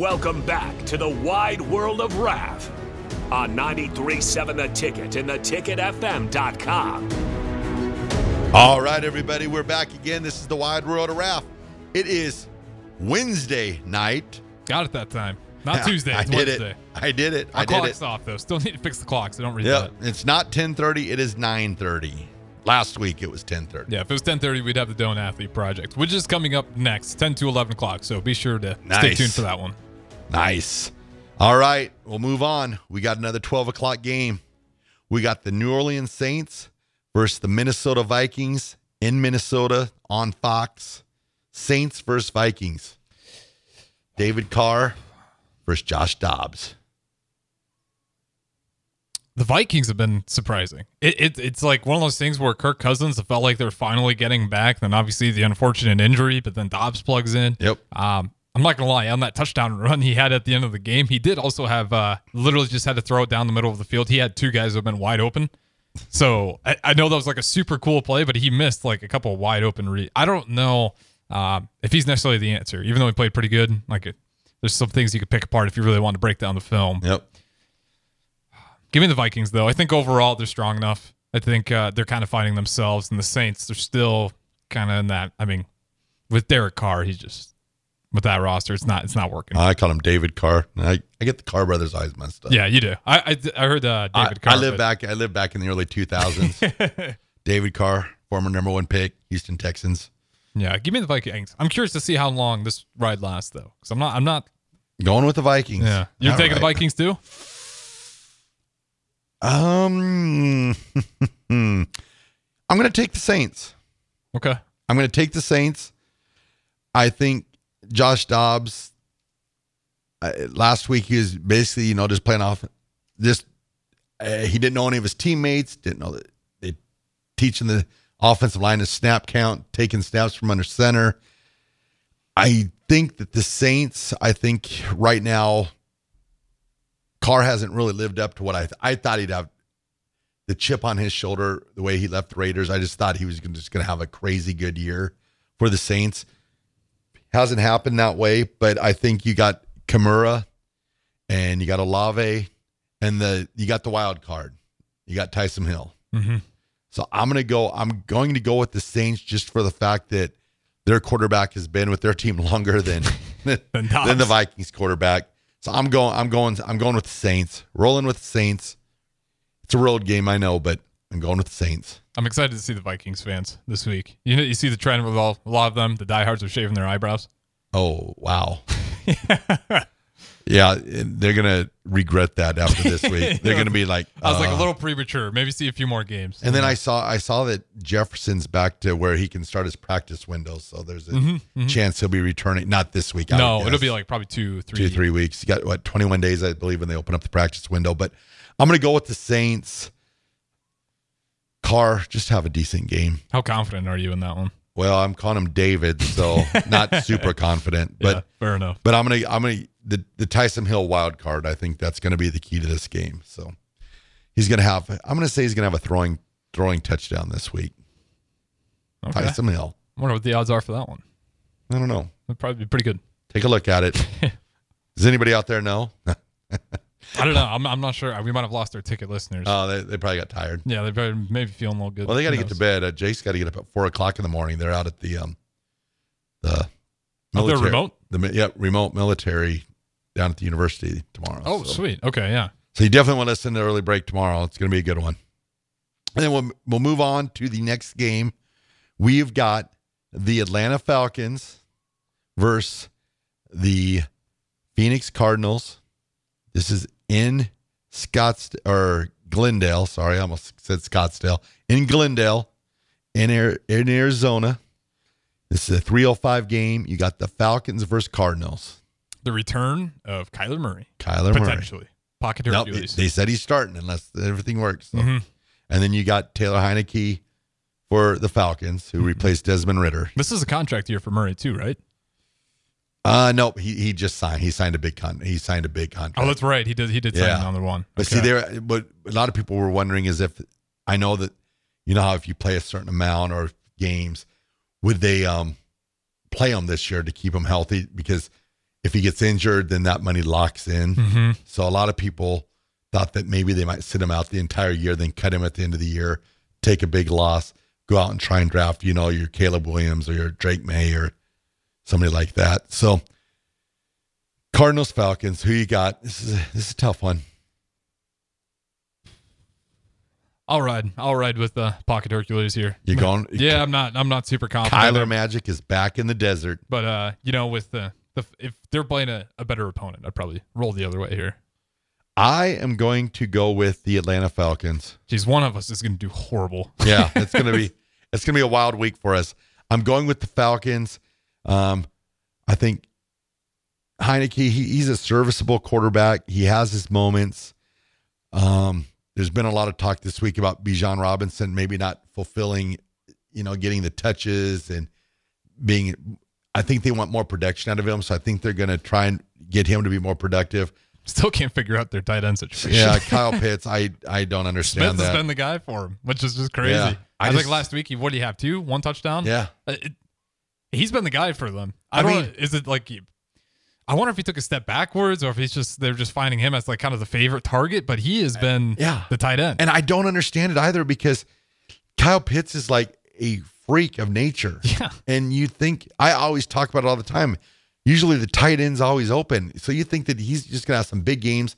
Welcome back to the wide world of Ralph on 93.7 The Ticket and theticketfm.com. All right, everybody, we're back again. This is the Wide World of Ralph. It is Wednesday night. Got it that time. Not Tuesday. I It's did Wednesday. it. I did it. Our I did clock's it. off though. Still need to fix the clock, so don't read Yep. that. It's not 10:30. It is 9:30. Last week it was 10:30. Yeah, if it was 10:30, we'd have the Don't Athlete Project, which is coming up next, 10 to 11 o'clock. So be sure to stay tuned for that one. Nice. All right, we'll move on. We got another 12 o'clock game. We got the New Orleans Saints versus the Minnesota Vikings in Minnesota on Fox. Saints versus Vikings. David Carr versus Josh Dobbs. The Vikings have been surprising. It, it it's like one of those things where Kirk Cousins felt like they're finally getting back. Then obviously the unfortunate injury, but then Dobbs plugs in. Yep. Um, I'm not gonna lie, on that touchdown run he had at the end of the game, he did also have uh literally just had to throw it down the middle of the field. He had two guys who have been wide open. So I, I know that was like a super cool play, but he missed like a couple of wide open re I don't know um, if he's necessarily the answer, even though he played pretty good. Like it, there's some things you could pick apart if you really want to break down the film. Yep. Give me the Vikings though. I think overall they're strong enough. I think uh, they're kind of finding themselves, and the Saints they're still kind of in that. I mean, with Derek Carr, he's just with that roster, it's not it's not working. I call him David Carr. I, I get the Carr brothers eyes messed up. yeah, you do. I I, I heard uh, I, David Carr. I live but- back. I live back in the early 2000s. David Carr, former number one pick, Houston Texans. Yeah, give me the Vikings. I'm curious to see how long this ride lasts though, because I'm not. I'm not. Going with the Vikings. Yeah, you're All taking the. Vikings too. Um, I'm going to take the Saints. Okay. I'm going to take the Saints. I think Josh Dobbs. Uh, last week he was basically, you know, just playing off. Just uh, he didn't know any of his teammates. Didn't know that they teaching the offensive line to snap count, taking snaps from under center. I think that the Saints. I think right now, Carr hasn't really lived up to what I I thought he'd have. The chip on his shoulder, the way he left the Raiders, I just thought he was gonna- just going to have a crazy good year for the Saints. Hasn't happened that way, but I think you got Kamara and you got Olave and the you got the wild card. You got Taysom Hill. Mm-hmm. So I'm gonna go. I'm going to go with the Saints just for the fact that their quarterback has been with their team longer than Than than, the Vikings quarterback. So I'm going. I'm going. I'm going with the Saints. Rolling with the Saints. It's a road game, I know, but I'm going with the Saints. I'm excited to see the Vikings fans this week. You know, you see the trend with all a lot of them. The diehards are shaving their eyebrows. Oh wow. yeah, they're gonna regret that after this week. They're gonna be like, I was like a uh, little premature. Maybe see a few more games. And then I saw I saw that Jefferson's back to where he can start his practice window. So there's a chance he'll be returning. Not this week. I Mm-hmm, no, it'll be like probably two, three. two three weeks. You got what 21 days, I believe, when they open up the practice window. But I'm gonna go with the Saints. Carr, just have a decent game. How confident are you in that one? Well, I'm calling him David, so not super confident. But yeah, fair enough. but I'm gonna I'm gonna the the Taysom Hill wild card. I think that's gonna be the key to this game. So he's gonna have. I'm gonna say he's gonna have a throwing throwing touchdown this week. Okay. Taysom Hill. I wonder what the odds are for that one. I don't know. That'd probably be pretty good. Take a look at it. Does anybody out there know? I don't know. I'm, I'm not sure. We might have lost our ticket listeners. Oh, they, they probably got tired. yeah, they're very, maybe feeling a little good. Well, they got to get to bed. Uh, Jake's got to get up at four o'clock in the morning. They're out at the um the Oh, they're remote? The yeah, remote military down at the university tomorrow. Oh, so. sweet. Okay, yeah. So you definitely want to listen to early break tomorrow. It's going to be a good one. And then we'll we'll move on to the next game. We've got the Atlanta Falcons versus the Phoenix Cardinals. This is in Scottsdale or Glendale. Sorry, I almost said Scottsdale. In Glendale, in Ar- in Arizona. This is a 305 game. You got the Falcons versus Cardinals. The return of Kyler Murray. Kyler Murray. potentially. Pocket Nope, Hercules. they said he's starting unless everything works. So. Mhm. And then you got Taylor Heinicke for the Falcons, Mm-hmm. who replaced Desmond Ridder. This is a contract year for Murray too, right? Uh no, he he just signed. He signed a big con. He signed a big contract. Oh, that's right. He did. He did sign Yeah. another one. But Okay. see, there. But a lot of people were wondering is if I know that you know how if you play a certain amount or games, would they um play him this year to keep him healthy? Because if he gets injured, then that money locks in. Mm-hmm. So a lot of people thought that maybe they might sit him out the entire year, then cut him at the end of the year, take a big loss, go out and try and draft, you know, your Caleb Williams or your Drake Maye or somebody like that. So Cardinals Falcons, who you got? This is a, this is a tough one. I'll ride. I'll ride with the pocket Hercules here. You going? Yeah, I'm not. I'm not super confident. Kyler Magic is back in the desert. but uh, you know, with the the if they're playing a, a better opponent, I'd probably roll the other way here. I am going to go with the Atlanta Falcons. Geez, one of us is going to do horrible. Yeah, it's gonna be it's gonna be a wild week for us. I'm going with the Falcons. Um, I think Heinicke he, he's a serviceable quarterback. He has his moments. Um, there's been a lot of talk this week about Bijan Robinson maybe not fulfilling, you know, getting the touches and being. I think they want more production out of him, so I think they're going to try and get him to be more productive. Still can't figure out their tight end situation. Yeah, Kyle Pitts, I I don't understand Smith has been the guy for him, which is just crazy. Yeah, I, I think just- last week he what do you have two one touchdown? yeah, Uh, it- he's been the guy for them. I, I don't. mean- is it like? I wonder if he took a step backwards or if he's just they're just finding him as like kind of the favorite target. But he has been yeah. the tight end. And I don't understand it either because Kyle Pitts is like a freak of nature. Yeah. And you think, I always talk about it all the time. Usually the tight end's always open. So you think that he's just going to have some big games.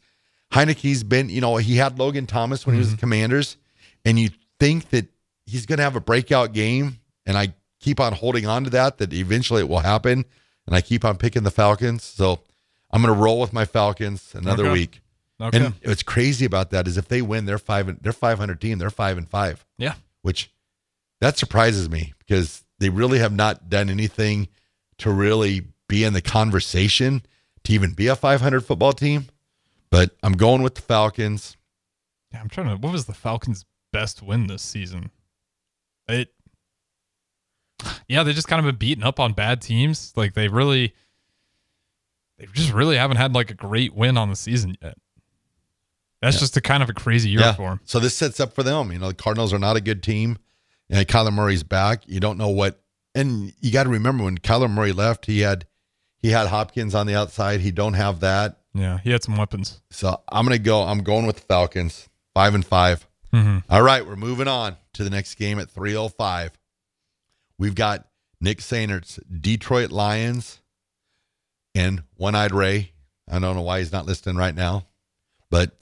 Heinicke's been, you know, he had Logan Thomas when he was the mm-hmm. commanders. And you think that he's going to have a breakout game. And I keep on holding on to that, that eventually it will happen. And I keep on picking the Falcons. So I'm going to roll with my Falcons another Okay. week. okay. And what's crazy about that is if they win, they're five. They're five hundred team. They're five and five, yeah. which that surprises me because they really have not done anything to really be in the conversation to even be a five hundred football team. But I'm going with the Falcons. Yeah, I'm trying to. What was the Falcons' best win this season? It. Yeah, they just kind of been beaten up on bad teams. Like they really, they just really haven't had like a great win on the season yet. That's Yeah. just a kind of a crazy year for them. So this sets up for them. You know, the Cardinals are not a good team. And Kyler Murray's back. You don't know what and you got to remember when Kyler Murray left, he had he had Hopkins on the outside. He don't have that. Yeah, he had some weapons. So I'm gonna go. I'm going with the Falcons. Five and 5 Mm-hmm. All right, we're moving on to the next game at 3:05. We've got Nick Sainert's Detroit Lions and One Eyed Ray. I don't know why he's not listening right now, but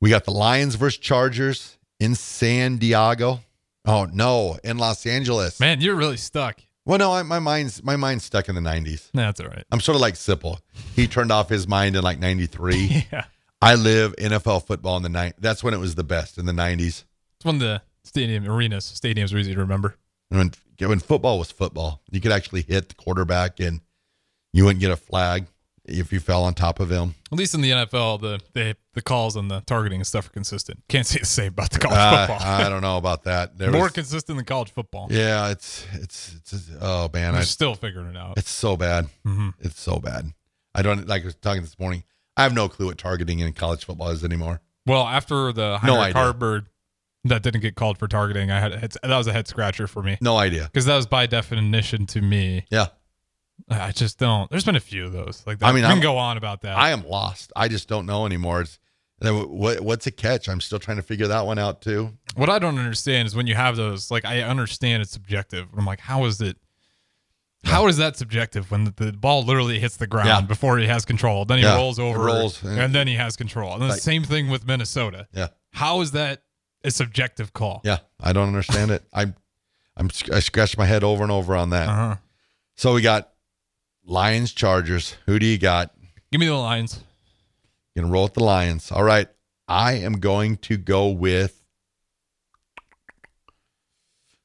we got the Lions versus Chargers in San Diego. Oh no, in Los Angeles. Man, you're really stuck. Well, no, I, my mind's my mind's stuck in the 90s. Nah, That's all right. I'm sort of like Sipple. He turned off his mind in like 93. Yeah, I live NFL football in the night. That's when it was the best in the nineties. it's one of the stadium arenas. Stadiums are easy to remember. When when football was football, you could actually hit the quarterback and you wouldn't get a flag if you fell on top of him. At least in the NFL, the the, the calls and the targeting and stuff are consistent. Can't say the same about the college Uh, football. I don't know about that. There More was- consistent than college football. yeah, it's it's it's oh man, I'm still figuring it out. it's so bad. Mhm. It's so bad. I don't like I was talking this morning. I have no clue what targeting in college football is anymore. Well, after the No Heinrich. Haarberg that didn't get called for targeting, I had head, that was a head scratcher for me No idea. because that was by definition to me. Yeah, I just don't. There's been a few of those. Like that. I mean, I can go on about that. I am lost. I just don't know anymore. It's what what's a catch? I'm still trying to figure that one out too. what I don't understand is when you have those. Like I understand it's subjective. But I'm like, how is it? How is that subjective when the, the ball literally hits the ground Yeah. before he has control? Then he Yeah, rolls it over, rolls, yeah. and then he has control. And then Like- the same thing with Minnesota. Yeah. How is that a subjective call? Yeah, I don't understand it. I, I'm I scratched my head over and over on that. Uh huh. So we got Lions, Chargers. Who do you got? Give me the lines. Gonna roll with the Lions. All right, I am going to go with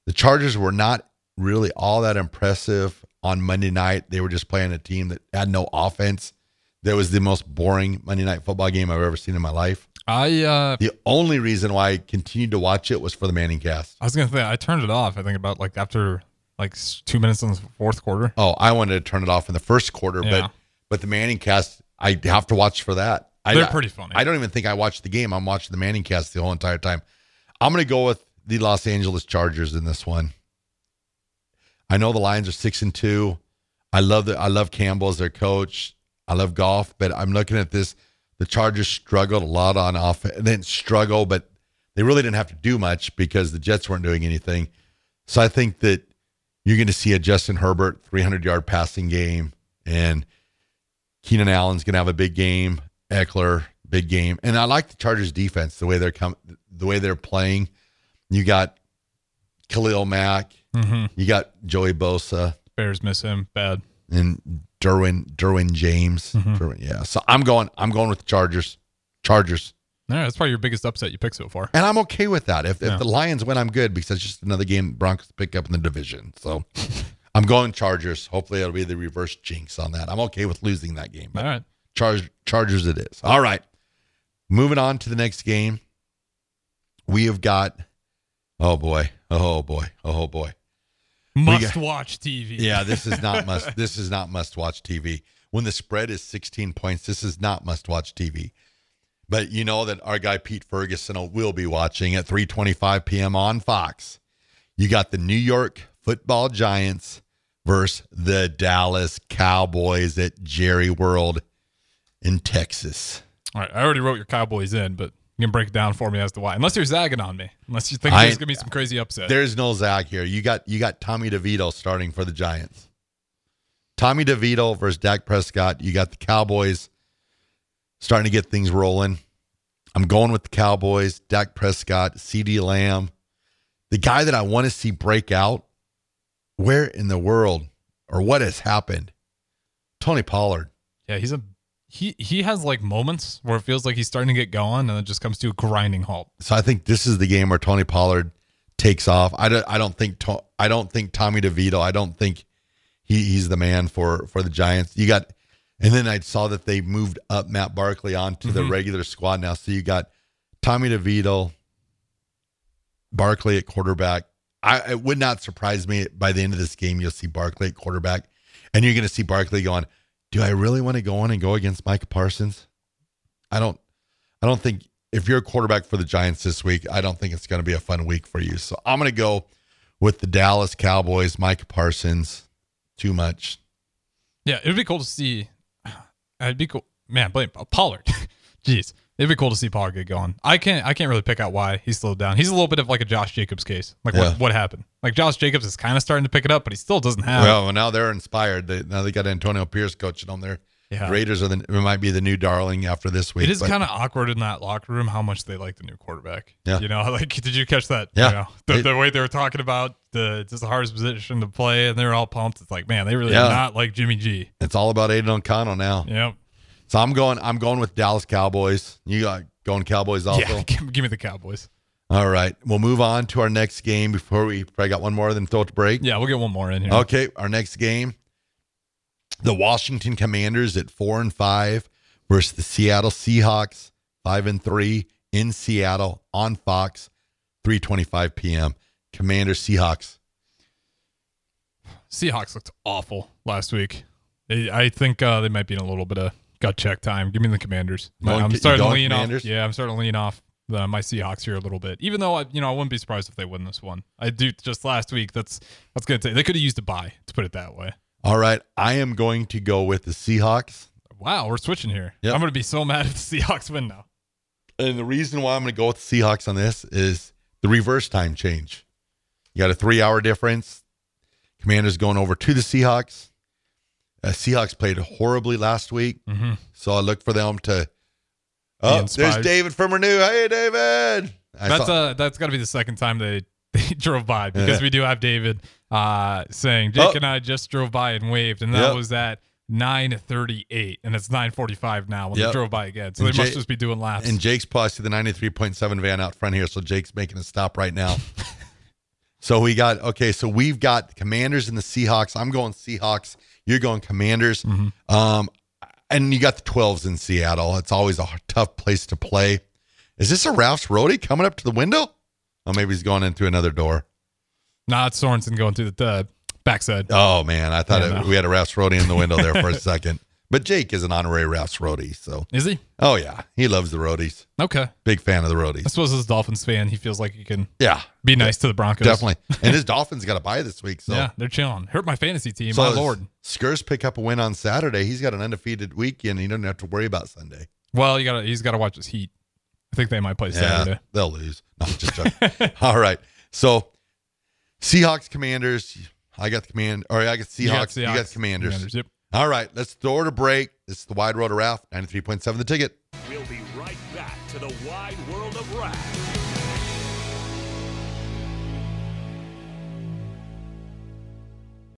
the Chargers. Were not really all that impressive on Monday night. They were just playing a team that had no offense. That was the most boring Monday night football game I've ever seen in my life. I uh, The only reason why I continued to watch it was for the Manning cast. I was gonna say I turned it off. I think about like after like two minutes in the fourth quarter. Oh, I wanted to turn it off in the first quarter, Yeah. but but the Manning cast, I have to watch for that. I, They're pretty funny. I don't even think I watched the game. I'm watching the Manning cast the whole entire time. I'm going to go with the Los Angeles Chargers in this one. I know the Lions are six and two. I love the I love Campbell as their coach. I love Goff, but I'm looking at this. The Chargers struggled a lot on offense. They didn't struggle, but they really didn't have to do much because the Jets weren't doing anything. So I think that you're going to see a Justin Herbert 300 yard passing game, and Keenan Allen's going to have a big game. Ekeler, big game, and I like the Chargers defense the way they're com- the way they're playing. You got Khalil Mack, Mm-hmm. you got Joey Bosa, Bears miss him bad. and Derwin Derwin James. Mhm. Derwin- yeah, so I'm going. I'm going with the Chargers. Chargers, right, that's probably your biggest upset you picked so far. and I'm okay with that. If, Yeah. if the Lions win, I'm good because it's just another game Broncos pick up in the division. So I'm going Chargers. Hopefully, it'll be the reverse jinx on that. I'm okay with losing that game. All right. Charge, Chargers, it is. All right, moving on to the next game. We have got. Oh boy! Oh boy! Oh boy! Must got- watch TV. Yeah, this is not must. This is not must watch TV. When the spread is 16 points, this is not must watch TV. But you know that our guy Pete Ferguson will be watching at 3:25 p.m. on Fox. You got the New York Football Giants versus the Dallas Cowboys at Jerry World in Texas. All right. I already wrote your Cowboys in, but you can break it down for me as to why. Unless you're zagging on me. Unless you think I- there's gonna be some crazy upset. There's no zag here. You got you got Tommy DeVito starting for the Giants. Tommy DeVito versus Dak Prescott. You got the Cowboys starting to get things rolling. I'm going with the Cowboys. Dak Prescott, CeeDee Lamb, the guy that I want to see break out. Where in the world or what has happened? Tony Pollard. Yeah, he's a he he has like moments where it feels like he's starting to get going and it just comes to a grinding halt. So I think this is the game where Tony Pollard takes off. I don't. I don't think. To, I don't think Tommy DeVito. I don't think he, he's the man for for the Giants. You got, and then I saw that they moved up Matt Barkley onto the Mhm. regular squad now. So you got Tommy DeVito, Barkley at quarterback. I it would not surprise me by the end of this game you'll see Barkley at quarterback, and you're going to see Barkley going. Do I really want to go on and go against Micah Parsons? I don't. I don't think if you're a quarterback for the Giants this week, I don't think it's going to be a fun week for you. So I'm going to go with the Dallas Cowboys, Micah Parsons. Too much. Yeah, it'd be cool to see. It'd be cool, man. Blame Pollard. Jeez, it'd be cool to see Pollard get going. I can't. I can't really pick out why he slowed down. He's a little bit of like a Josh Jacobs case. Like Yeah. what what happened? Like Josh Jacobs is kind of starting to pick it up, but he still doesn't have. well, now they're inspired. They, now they got Antonio Pierce coaching them there. yeah, Raiders are the might be the new darling after this week. It is kind of awkward in that locker room how much they like the new quarterback. Yeah. You know, like did you catch that? Yeah. You know, the, It- the way they were talking about the it's the hardest position to play, and they're all pumped. It's like, man, they really Yeah. not like Jimmy G. it's all about Aidan O'Connell now. Yep. So I'm going. I'm going with Dallas Cowboys. You got going Cowboys also. Yeah. Give, give me the Cowboys. All right. We'll move on to our next game before we probably got one more Then throw it to break. Yeah, we'll get one more in here. Okay, our next game, the Washington Commanders at four and five versus the Seattle Seahawks, five and three in Seattle on Fox, three twenty-five p.m. Commanders Seahawks. Seahawks looked awful last week. I I think uh, they might be in a little bit of gut check time. Give me the Commanders. Going- I'm starting to lean Commanders? off. Yeah, I'm starting to lean off the, my Seahawks here a little bit. Even though I, you know, I wouldn't be surprised if they win this one. I do just last week. That's that's gonna take. They could have used a bye to put it that way. All right, I am going to go with the Seahawks, Wow, we're switching here. Yep. I'm gonna be so mad if the Seahawks win now. and the reason why I'm going to go with the Seahawks on this is the reverse time change. You got a three-hour difference. Commanders going over to the Seahawks. Uh, Seahawks played horribly last week. Mm-hmm. So I look for them to. Oh, there's. David from Renew. Hey, David. I That's saw- uh that's got to be the second time they they drove by because Yeah. we do have David uh saying Jake Oh. and I just drove by and waved, and that Yep. was at. 9:38 and it's 9:45 now when Yep. they drove by again. So And they must just be doing laps. and Jake's plus to the 93.7 van out front here. So Jake's making a stop right now. so we got, okay, so we've got Commanders and the Seahawks. I'm going Seahawks. You're going Commanders. Mhm. Um, and you got the 12s in Seattle. It's always a tough place to play. Is this a Ralph's Roadie coming up to the window? Oh, maybe he's going in through another door. Nah, it's Sorensen going through the uh, backside. Oh man, I thought Yeah, it, no. we had a Ralph's Roadie in the window there for a second. But Jake is an honorary Ralph's roadie, so Is he? oh yeah, he loves the roadies. Okay. Big fan of the roadies. I suppose as a Dolphins fan, he feels like he can Yeah, be nice to the Broncos. definitely. and his Dolphins got a bye this week, so Yeah, they're chilling. Hurt my fantasy team. so my lord. Skurs pick up a win on Saturday. He's got an undefeated weekend. He doesn't have to worry about Sunday. Well, you got he's got to watch his heat. I think they might play Saturday. Yeah, they'll lose. No, just joking. All right. So Seahawks Commanders. I got the command All right, I got Seahawks. You got You got, Seahawks. Commanders. Yep. All right, let's throw it a break. This is the Wide Road of Ralph, 93.7 the ticket. We'll be right back to the wide world of Ralph